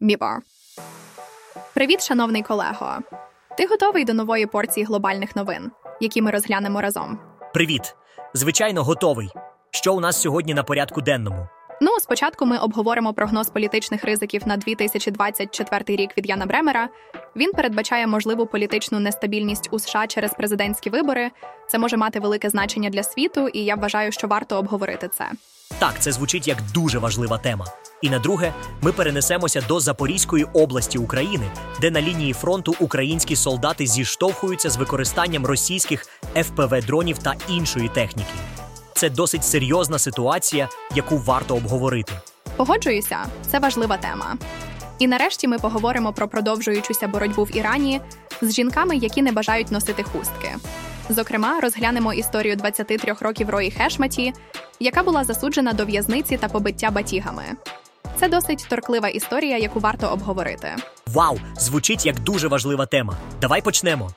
Мібар. Привіт, шановний колего. Ти готовий до нової порції глобальних новин, які ми розглянемо разом? Привіт! Звичайно, готовий. Що у нас сьогодні на порядку денному? Ну, спочатку ми обговоримо прогноз політичних ризиків на 2024 рік від Яна Бремера. Він передбачає можливу політичну нестабільність у США через президентські вибори. Це може мати велике значення для світу, і я вважаю, що варто обговорити це. Так, це звучить як дуже важлива тема. І на друге, ми перенесемося до Запорізької області України, де на лінії фронту українські солдати зіштовхуються з використанням російських fpv дронів та іншої техніки. Це досить серйозна ситуація, яку варто обговорити. Погоджуюся, це важлива тема. І нарешті ми поговоримо про продовжуючуся боротьбу в Ірані з жінками, які не бажають носити хустки. Зокрема, розглянемо історію 23 років Рої Хешматі, яка була засуджена до в'язниці та побиття батігами. Це досить торклива історія, яку варто обговорити. Вау! Звучить як дуже важлива тема. Давай почнемо.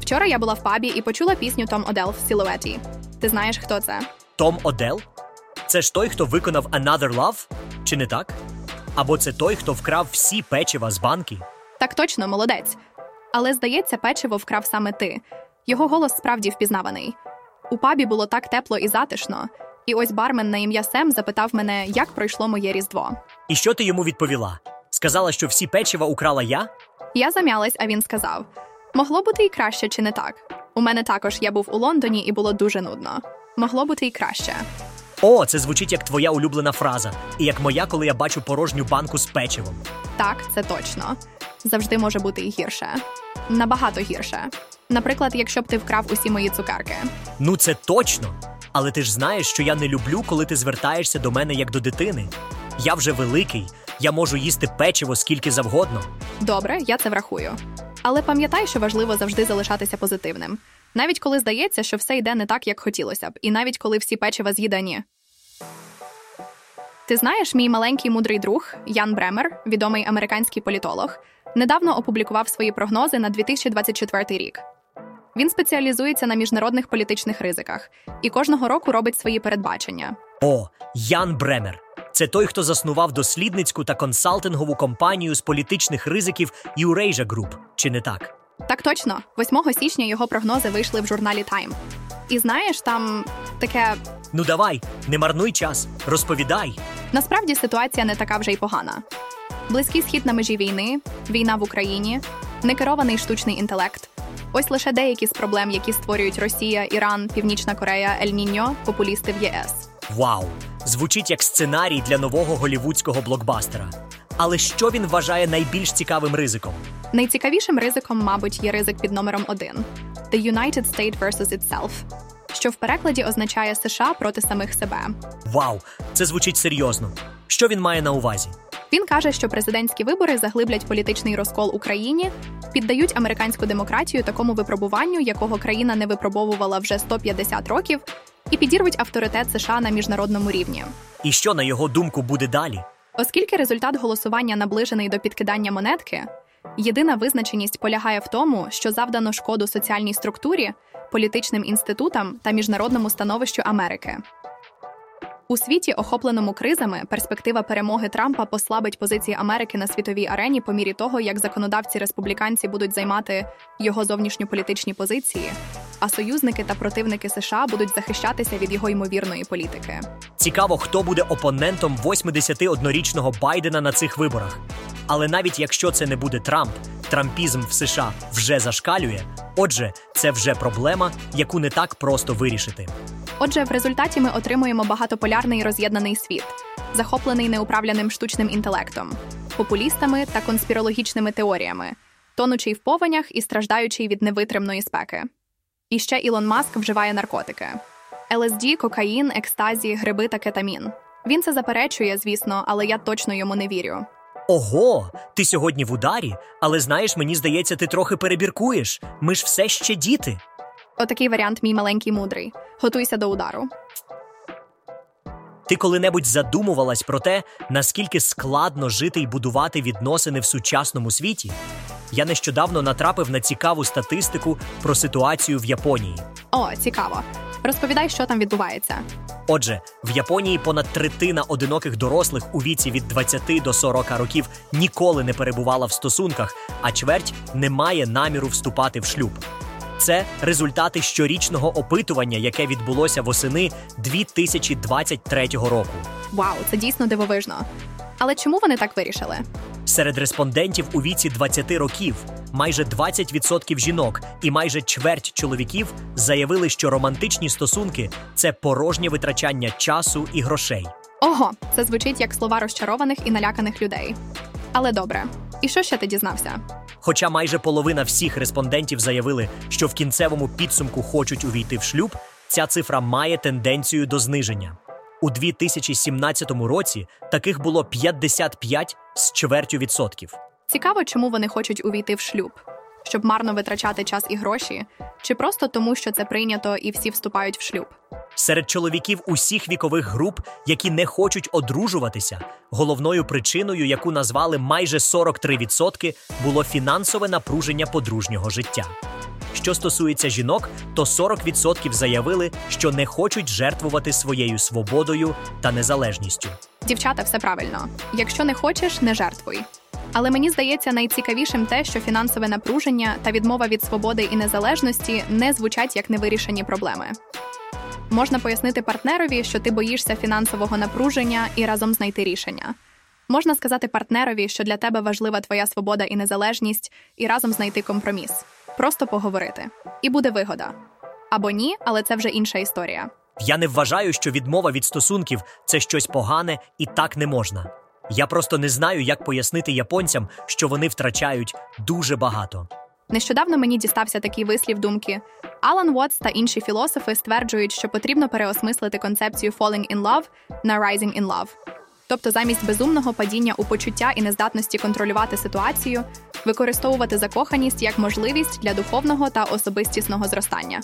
Вчора я була в пабі і почула пісню Том Одел в Сілуеті. Ти знаєш, хто це? Том Одел? Це ж той, хто виконав Another Love? Чи не так? Або це той, хто вкрав всі печива з банки? Так точно, молодець. Але здається, печиво вкрав саме ти. Його голос справді впізнаваний. У пабі було так тепло і затишно, і ось бармен на ім'я Сем запитав мене, як пройшло моє різдво. І що ти йому відповіла? Сказала, що всі печива украла я? Я зам'ялась, а він сказав: могло бути і краще, чи не так? У мене також я був у Лондоні і було дуже нудно. Могло бути і краще. О, це звучить як твоя улюблена фраза, і як моя, коли я бачу порожню банку з печивом. Так, це точно. Завжди може бути і гірше. Набагато гірше. Наприклад, якщо б ти вкрав усі мої цукерки. Ну, це точно. Але ти ж знаєш, що я не люблю, коли ти звертаєшся до мене як до дитини. Я вже великий, я можу їсти печиво скільки завгодно. Добре, я це врахую. Але пам'ятай, що важливо завжди залишатися позитивним, навіть коли здається, що все йде не так, як хотілося б, і навіть коли всі печива з'їдані. Ти знаєш, мій маленький мудрий друг Ян Бремер, відомий американський політолог, недавно опублікував свої прогнози на 2024 рік. Він спеціалізується на міжнародних політичних ризиках і кожного року робить свої передбачення. О, Ян Бремер. Це той, хто заснував дослідницьку та консалтингову компанію з політичних ризиків Eurasia Group, чи не так? Так точно, 8 січня його прогнози вийшли в журналі Time. І знаєш, там таке Ну давай, не марнуй час, розповідай. насправді ситуація не така вже й погана. Близький схід на межі війни, війна в Україні, некерований штучний інтелект. Ось лише деякі з проблем, які створюють Росія, Іран, Північна Корея, Ель-Ніньо, популісти в ЄС. Вау! Звучить як сценарій для нового голівудського блокбастера. Але що він вважає найбільш цікавим ризиком? Найцікавішим ризиком, мабуть, є ризик під номером один The United States versus itself, що в перекладі означає США проти самих себе. Вау, це звучить серйозно. Що він має на увазі? Він каже, що президентські вибори заглиблять політичний розкол Україні, піддають американську демократію такому випробуванню, якого країна не випробовувала вже 150 років, і підірвуть авторитет США на міжнародному рівні. І що, на його думку, буде далі? Оскільки результат голосування наближений до підкидання монетки, єдина визначеність полягає в тому, що завдано шкоду соціальній структурі, політичним інститутам та міжнародному становищу Америки. У світі, охопленому кризами, перспектива перемоги Трампа послабить позиції Америки на світовій арені по мірі того, як законодавці республіканці будуть займати його зовнішньополітичні позиції, а союзники та противники США будуть захищатися від його ймовірної політики. Цікаво, хто буде опонентом 81-річного Байдена на цих виборах. Але навіть якщо це не буде Трамп, трампізм в США вже зашкалює. Отже, це вже проблема, яку не так просто вирішити. Отже, в результаті ми отримуємо багатополярний роз'єднаний світ, захоплений неуправляним штучним інтелектом, популістами та конспірологічними теоріями, тонучий в повенях і страждаючий від невитримної спеки. І ще Ілон Маск вживає наркотики: ЛСД, кокаїн, екстазі, гриби та кетамін. Він це заперечує, звісно, але я точно йому не вірю. Ого, ти сьогодні в ударі, але знаєш, мені здається, ти трохи перебіркуєш. Ми ж все ще діти. Отакий варіант, мій маленький мудрий. Готуйся до удару. Ти коли-небудь задумувалась про те, наскільки складно жити і будувати відносини в сучасному світі? Я нещодавно натрапив на цікаву статистику про ситуацію в Японії. О, цікаво. Розповідай, що там відбувається. Отже, в Японії понад третина одиноких дорослих у віці від 20 до 40 років ніколи не перебувала в стосунках, а чверть не має наміру вступати в шлюб. Це результати щорічного опитування, яке відбулося восени 2023 року. Вау, це дійсно дивовижно. Але чому вони так вирішили? Серед респондентів у віці 20 років майже 20% жінок і майже чверть чоловіків заявили, що романтичні стосунки це порожнє витрачання часу і грошей. Ого, це звучить як слова розчарованих і наляканих людей. Але добре. І що ще ти дізнався? Хоча майже половина всіх респондентів заявили, що в кінцевому підсумку хочуть увійти в шлюб, ця цифра має тенденцію до зниження. У 2017 році таких було 55 з чвертю відсотків. Цікаво, чому вони хочуть увійти в шлюб, щоб марно витрачати час і гроші, чи просто тому, що це прийнято і всі вступають в шлюб. Серед чоловіків усіх вікових груп, які не хочуть одружуватися, головною причиною, яку назвали майже 43%, було фінансове напруження подружнього життя. Що стосується жінок, то 40% заявили, що не хочуть жертвувати своєю свободою та незалежністю. Дівчата, все правильно. Якщо не хочеш, не жертвуй. Але мені здається найцікавішим те, що фінансове напруження та відмова від свободи і незалежності не звучать як невирішені проблеми. Можна пояснити партнерові, що ти боїшся фінансового напруження і разом знайти рішення. Можна сказати партнерові, що для тебе важлива твоя свобода і незалежність, і разом знайти компроміс. Просто поговорити. І буде вигода. Або ні, але це вже інша історія. Я не вважаю, що відмова від стосунків це щось погане і так не можна. Я просто не знаю, як пояснити японцям, що вони втрачають дуже багато. Нещодавно мені дістався такий вислів думки. Алан Уотс та інші філософи стверджують, що потрібно переосмислити концепцію falling in love на rising in love. Тобто, замість безумного падіння у почуття і нездатності контролювати ситуацію, використовувати закоханість як можливість для духовного та особистісного зростання.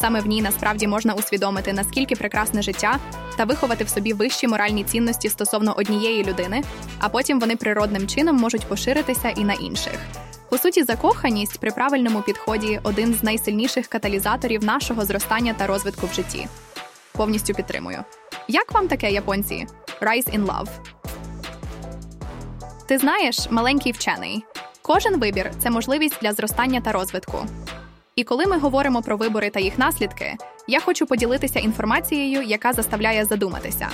Саме в ній насправді можна усвідомити, наскільки прекрасне життя та виховати в собі вищі моральні цінності стосовно однієї людини, а потім вони природним чином можуть поширитися і на інших. По суті, закоханість при правильному підході один з найсильніших каталізаторів нашого зростання та розвитку в житті. Повністю підтримую. Як вам таке, японці? Rise in love. Ти знаєш, маленький вчений. Кожен вибір це можливість для зростання та розвитку. І коли ми говоримо про вибори та їх наслідки, я хочу поділитися інформацією, яка заставляє задуматися.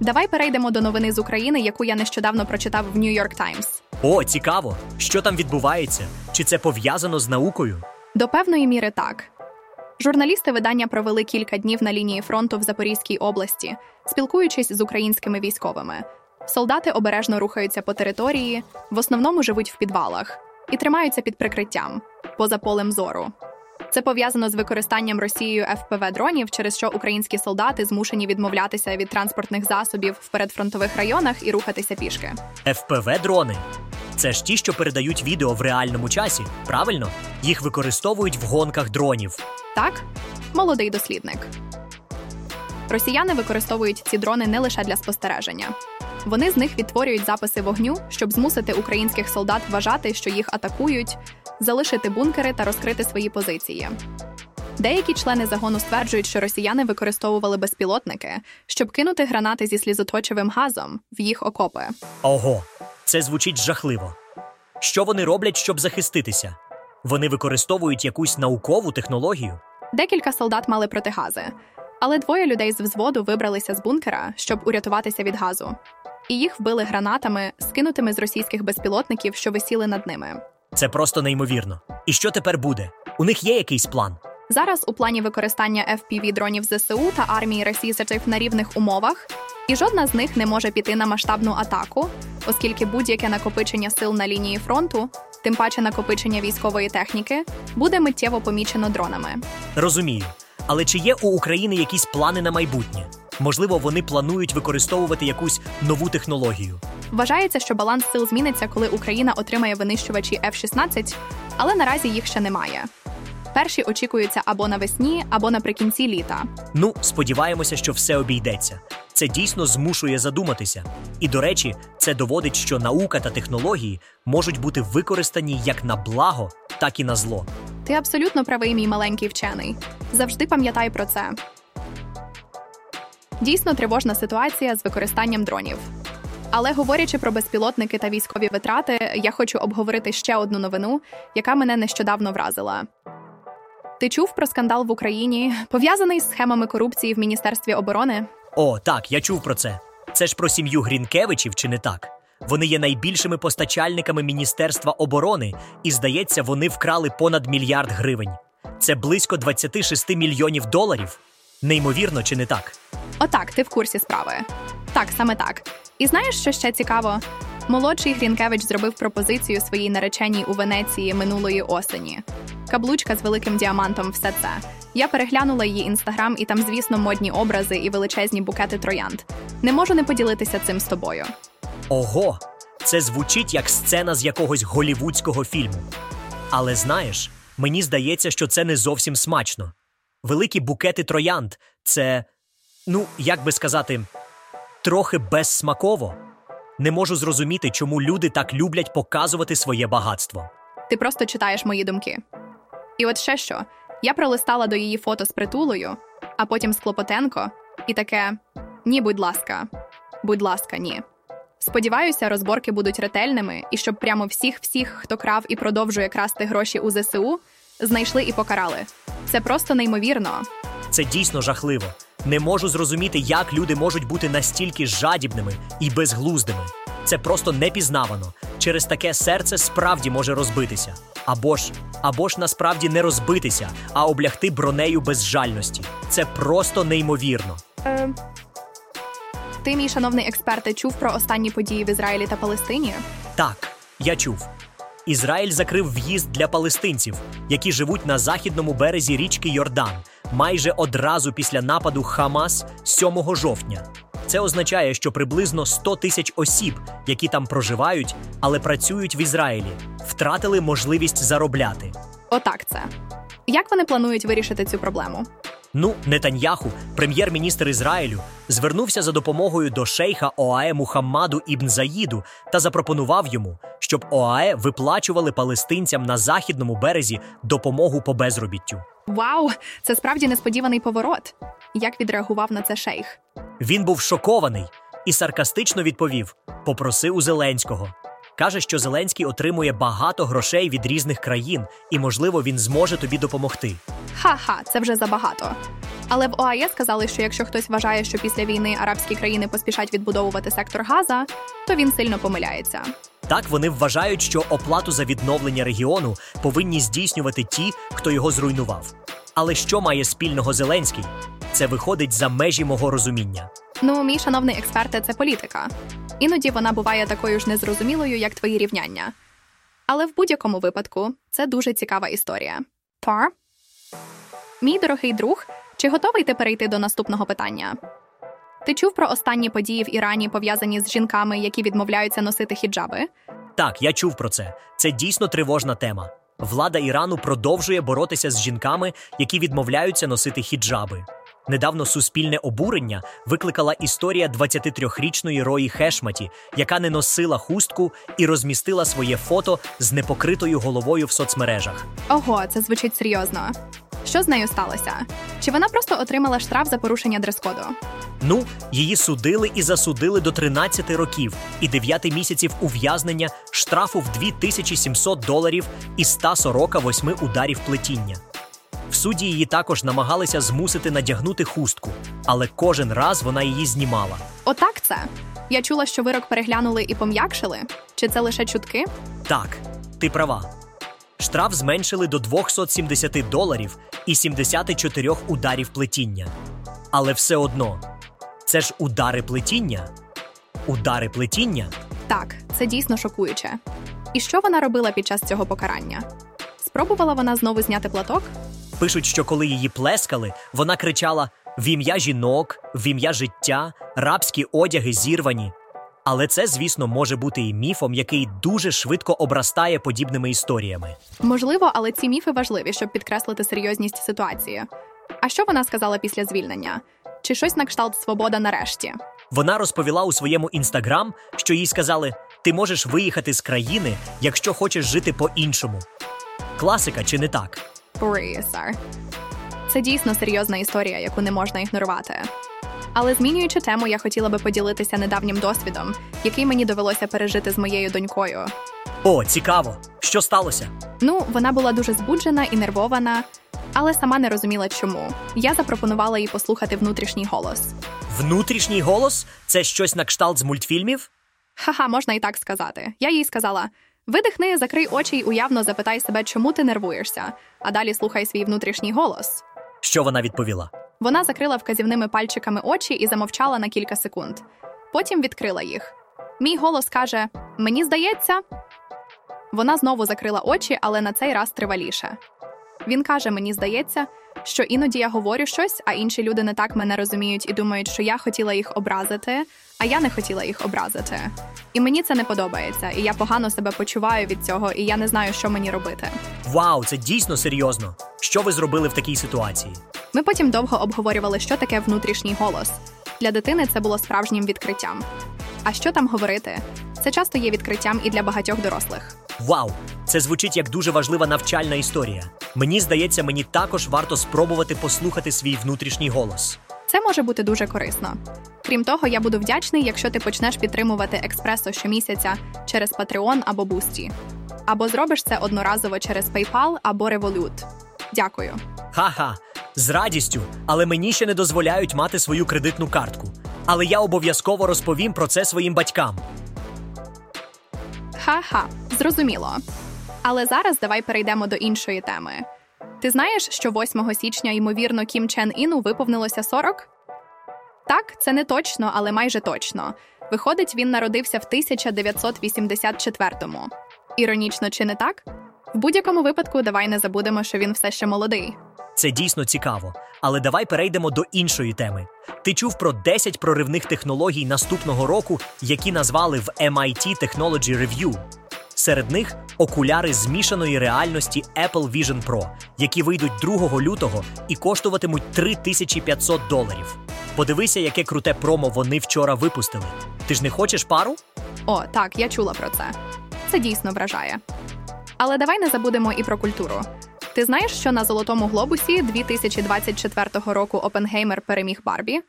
Давай перейдемо до новини з України, яку я нещодавно прочитав в New York Times. О, цікаво, що там відбувається? Чи це пов'язано з наукою? До певної міри так. Журналісти видання провели кілька днів на лінії фронту в Запорізькій області, спілкуючись з українськими військовими. Солдати обережно рухаються по території, в основному живуть в підвалах і тримаються під прикриттям поза полем зору. Це пов'язано з використанням Росією ФПВ дронів, через що українські солдати змушені відмовлятися від транспортних засобів в передфронтових районах і рухатися пішки. ФПВ дрони. Це ж ті, що передають відео в реальному часі, правильно? Їх використовують в гонках дронів. Так, молодий дослідник. Росіяни використовують ці дрони не лише для спостереження. Вони з них відтворюють записи вогню, щоб змусити українських солдат вважати, що їх атакують, залишити бункери та розкрити свої позиції. Деякі члени загону стверджують, що росіяни використовували безпілотники, щоб кинути гранати зі слізоточивим газом в їх окопи. Ого, це звучить жахливо. Що вони роблять, щоб захиститися? Вони використовують якусь наукову технологію. Декілька солдат мали протигази, але двоє людей з взводу вибралися з бункера, щоб урятуватися від газу. І їх вбили гранатами, скинутими з російських безпілотників, що висіли над ними. Це просто неймовірно. І що тепер буде? У них є якийсь план. Зараз у плані використання fpv дронів ЗСУ та армії Росії на рівних умовах, і жодна з них не може піти на масштабну атаку, оскільки будь-яке накопичення сил на лінії фронту, тим паче накопичення військової техніки, буде миттєво помічено дронами. Розумію. Але чи є у України якісь плани на майбутнє? Можливо, вони планують використовувати якусь нову технологію. Вважається, що баланс сил зміниться, коли Україна отримає винищувачі F-16, але наразі їх ще немає. Перші очікуються або навесні, або наприкінці літа. Ну, сподіваємося, що все обійдеться. Це дійсно змушує задуматися. І до речі, це доводить, що наука та технології можуть бути використані як на благо, так і на зло. Ти абсолютно правий, мій маленький вчений. Завжди пам'ятай про це. Дійсно тривожна ситуація з використанням дронів. Але говорячи про безпілотники та військові витрати, я хочу обговорити ще одну новину, яка мене нещодавно вразила. Ти чув про скандал в Україні, пов'язаний з схемами корупції в Міністерстві оборони? О, так, я чув про це. Це ж про сім'ю Грінкевичів, чи не так? Вони є найбільшими постачальниками Міністерства оборони, і здається, вони вкрали понад мільярд гривень. Це близько 26 мільйонів доларів. Неймовірно, чи не так? Отак, ти в курсі справи. Так, саме так. І знаєш, що ще цікаво? Молодший Грінкевич зробив пропозицію своїй нареченій у Венеції минулої осені. Каблучка з великим діамантом, все це. Я переглянула її інстаграм, і там, звісно, модні образи і величезні букети троянд. Не можу не поділитися цим з тобою. Ого, це звучить як сцена з якогось голівудського фільму. Але знаєш, мені здається, що це не зовсім смачно. Великі букети троянд це, ну, як би сказати, трохи безсмаково. Не можу зрозуміти, чому люди так люблять показувати своє багатство. Ти просто читаєш мої думки. І от ще що: я пролистала до її фото з притулою, а потім з Клопотенко, і таке: ні, будь ласка, будь ласка, ні. Сподіваюся, розборки будуть ретельними, і щоб прямо всіх, всіх, хто крав і продовжує красти гроші у ЗСУ, знайшли і покарали. Це просто неймовірно. Це дійсно жахливо. Не можу зрозуміти, як люди можуть бути настільки жадібними і безглуздими. Це просто непізнавано. Через таке серце справді може розбитися. Або ж, або ж насправді не розбитися, а облягти бронею безжальності. Це просто неймовірно. Е... Ти, мій шановний експерт, чув про останні події в Ізраїлі та Палестині? Так, я чув. Ізраїль закрив в'їзд для палестинців, які живуть на західному березі річки Йордан, майже одразу після нападу Хамас 7 жовтня. Це означає, що приблизно 100 тисяч осіб, які там проживають, але працюють в Ізраїлі, втратили можливість заробляти. Отак це. Як вони планують вирішити цю проблему? Ну, Нетаньяху, прем'єр-міністр Ізраїлю, звернувся за допомогою до шейха ОАЕ Мухаммаду Ібн Заїду та запропонував йому, щоб ОАЕ виплачували палестинцям на західному березі допомогу по безробіттю. Вау, це справді несподіваний поворот. Як відреагував на це шейх? Він був шокований і саркастично відповів: попроси у Зеленського. Каже, що Зеленський отримує багато грошей від різних країн, і, можливо, він зможе тобі допомогти. Ха-ха, це вже забагато. Але в ОАЄ сказали, що якщо хтось вважає, що після війни арабські країни поспішать відбудовувати сектор Газа, то він сильно помиляється. Так вони вважають, що оплату за відновлення регіону повинні здійснювати ті, хто його зруйнував. Але що має спільного Зеленський? Це виходить за межі мого розуміння. Ну, мій шановний експерте, це політика. Іноді вона буває такою ж незрозумілою, як твої рівняння. Але в будь-якому випадку це дуже цікава історія. Тар? Мій дорогий друг, чи готовий ти перейти до наступного питання? Ти чув про останні події в Ірані, пов'язані з жінками, які відмовляються носити хіджаби? Так, я чув про це. Це дійсно тривожна тема. Влада Ірану продовжує боротися з жінками, які відмовляються носити хіджаби. Недавно суспільне обурення викликала історія 23-річної Рої Хешматі, яка не носила хустку і розмістила своє фото з непокритою головою в соцмережах. Ого, це звучить серйозно. Що з нею сталося? Чи вона просто отримала штраф за порушення дрес-коду? Ну, її судили і засудили до 13 років і 9 місяців ув'язнення, штрафу в 2700 доларів і 148 ударів плетіння. В суді її також намагалися змусити надягнути хустку, але кожен раз вона її знімала. Отак це. Я чула, що вирок переглянули і пом'якшили. Чи це лише чутки? Так, ти права. Штраф зменшили до 270 доларів і 74 ударів плетіння. Але все одно, це ж удари плетіння. Удари плетіння? Так, це дійсно шокуюче. І що вона робила під час цього покарання? Спробувала вона знову зняти платок? Пишуть, що коли її плескали, вона кричала: в ім'я жінок, в ім'я життя, рабські одяги зірвані. Але це, звісно, може бути і міфом, який дуже швидко обрастає подібними історіями. Можливо, але ці міфи важливі, щоб підкреслити серйозність ситуації. А що вона сказала після звільнення? Чи щось на кшталт свобода нарешті? Вона розповіла у своєму інстаграм, що їй сказали: ти можеш виїхати з країни, якщо хочеш жити по-іншому. Класика, чи не так? Історії, сер. Це дійсно серйозна історія, яку не можна ігнорувати. Але змінюючи тему, я хотіла би поділитися недавнім досвідом, який мені довелося пережити з моєю донькою. О, цікаво. Що сталося? Ну, вона була дуже збуджена і нервована, але сама не розуміла, чому. Я запропонувала їй послухати внутрішній голос. Внутрішній голос це щось на кшталт з мультфільмів? Ха-ха, можна і так сказати. Я їй сказала: видихни, закрий очі й уявно запитай себе, чому ти нервуєшся, а далі слухай свій внутрішній голос. Що вона відповіла? Вона закрила вказівними пальчиками очі і замовчала на кілька секунд. Потім відкрила їх. Мій голос каже: Мені здається. Вона знову закрила очі, але на цей раз триваліше. Він каже: Мені здається, що іноді я говорю щось, а інші люди не так мене розуміють і думають, що я хотіла їх образити, а я не хотіла їх образити. І мені це не подобається, і я погано себе почуваю від цього, і я не знаю, що мені робити. Вау, це дійсно серйозно. Що ви зробили в такій ситуації? Ми потім довго обговорювали, що таке внутрішній голос. Для дитини це було справжнім відкриттям. А що там говорити? Це часто є відкриттям і для багатьох дорослих. Вау, це звучить як дуже важлива навчальна історія. Мені здається, мені також варто спробувати послухати свій внутрішній голос. Це може бути дуже корисно. Крім того, я буду вдячний, якщо ти почнеш підтримувати експресо щомісяця через Patreon або Boosty. Або зробиш це одноразово через PayPal або Revolut. Дякую. Ха-ха, з радістю, але мені ще не дозволяють мати свою кредитну картку. Але я обов'язково розповім про це своїм батькам. Ха-ха, зрозуміло. Але зараз давай перейдемо до іншої теми. Ти знаєш, що 8 січня, ймовірно, Кім Чен Іну виповнилося 40? Так, це не точно, але майже точно. Виходить, він народився в 1984-му. Іронічно, чи не так? В будь-якому випадку, давай не забудемо, що він все ще молодий. Це дійсно цікаво. Але давай перейдемо до іншої теми. Ти чув про 10 проривних технологій наступного року, які назвали в MIT Technology Review. Серед них окуляри змішаної реальності Apple Vision Pro, які вийдуть 2 лютого і коштуватимуть 3500 доларів. Подивися, яке круте промо вони вчора випустили. Ти ж не хочеш пару? О, так, я чула про це. Це дійсно вражає. Але давай не забудемо і про культуру. Ти знаєш, що на Золотому глобусі 2024 року Опенгеймер переміг Барбі?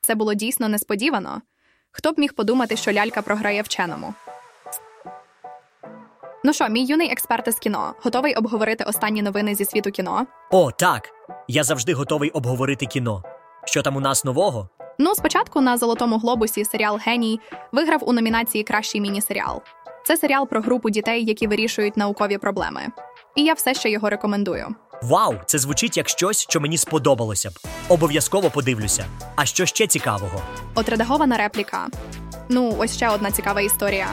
Це було дійсно несподівано. Хто б міг подумати, що лялька програє вченому? Ну що, мій юний експерт із кіно, готовий обговорити останні новини зі світу кіно? О, так. Я завжди готовий обговорити кіно. Що там у нас нового? Ну, спочатку на Золотому глобусі серіал Геній виграв у номінації Кращий міні-серіал. Це серіал про групу дітей, які вирішують наукові проблеми. І я все ще його рекомендую. Вау, це звучить як щось, що мені сподобалося б. Обов'язково подивлюся. А що ще цікавого? Отредагована репліка. Ну, ось ще одна цікава історія.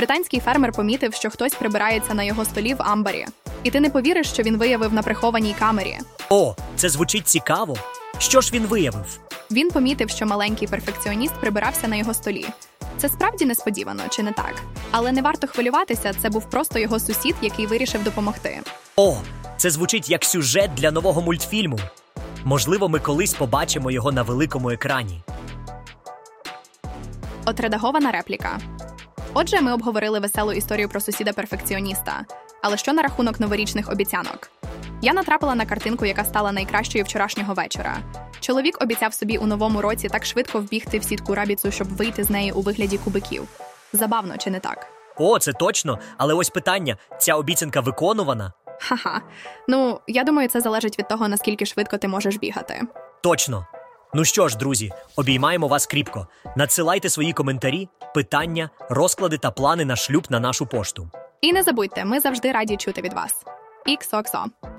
Британський фермер помітив, що хтось прибирається на його столі в амбарі. І ти не повіриш, що він виявив на прихованій камері. О, це звучить цікаво. Що ж він виявив? Він помітив, що маленький перфекціоніст прибирався на його столі. Це справді несподівано, чи не так? Але не варто хвилюватися, це був просто його сусід, який вирішив допомогти. О, це звучить як сюжет для нового мультфільму. Можливо, ми колись побачимо його на великому екрані. Отредагована репліка. Отже, ми обговорили веселу історію про сусіда перфекціоніста. Але що на рахунок новорічних обіцянок? Я натрапила на картинку, яка стала найкращою вчорашнього вечора. Чоловік обіцяв собі у новому році так швидко вбігти в сітку рабіцу, щоб вийти з неї у вигляді кубиків. Забавно, чи не так? О, це точно. Але ось питання: ця обіцянка виконувана? Ха-ха. Ну, я думаю, це залежить від того, наскільки швидко ти можеш бігати. Точно. Ну що ж, друзі, обіймаємо вас кріпко. Надсилайте свої коментарі, питання, розклади та плани на шлюб на нашу пошту. І не забудьте, ми завжди раді чути від вас. XOXO.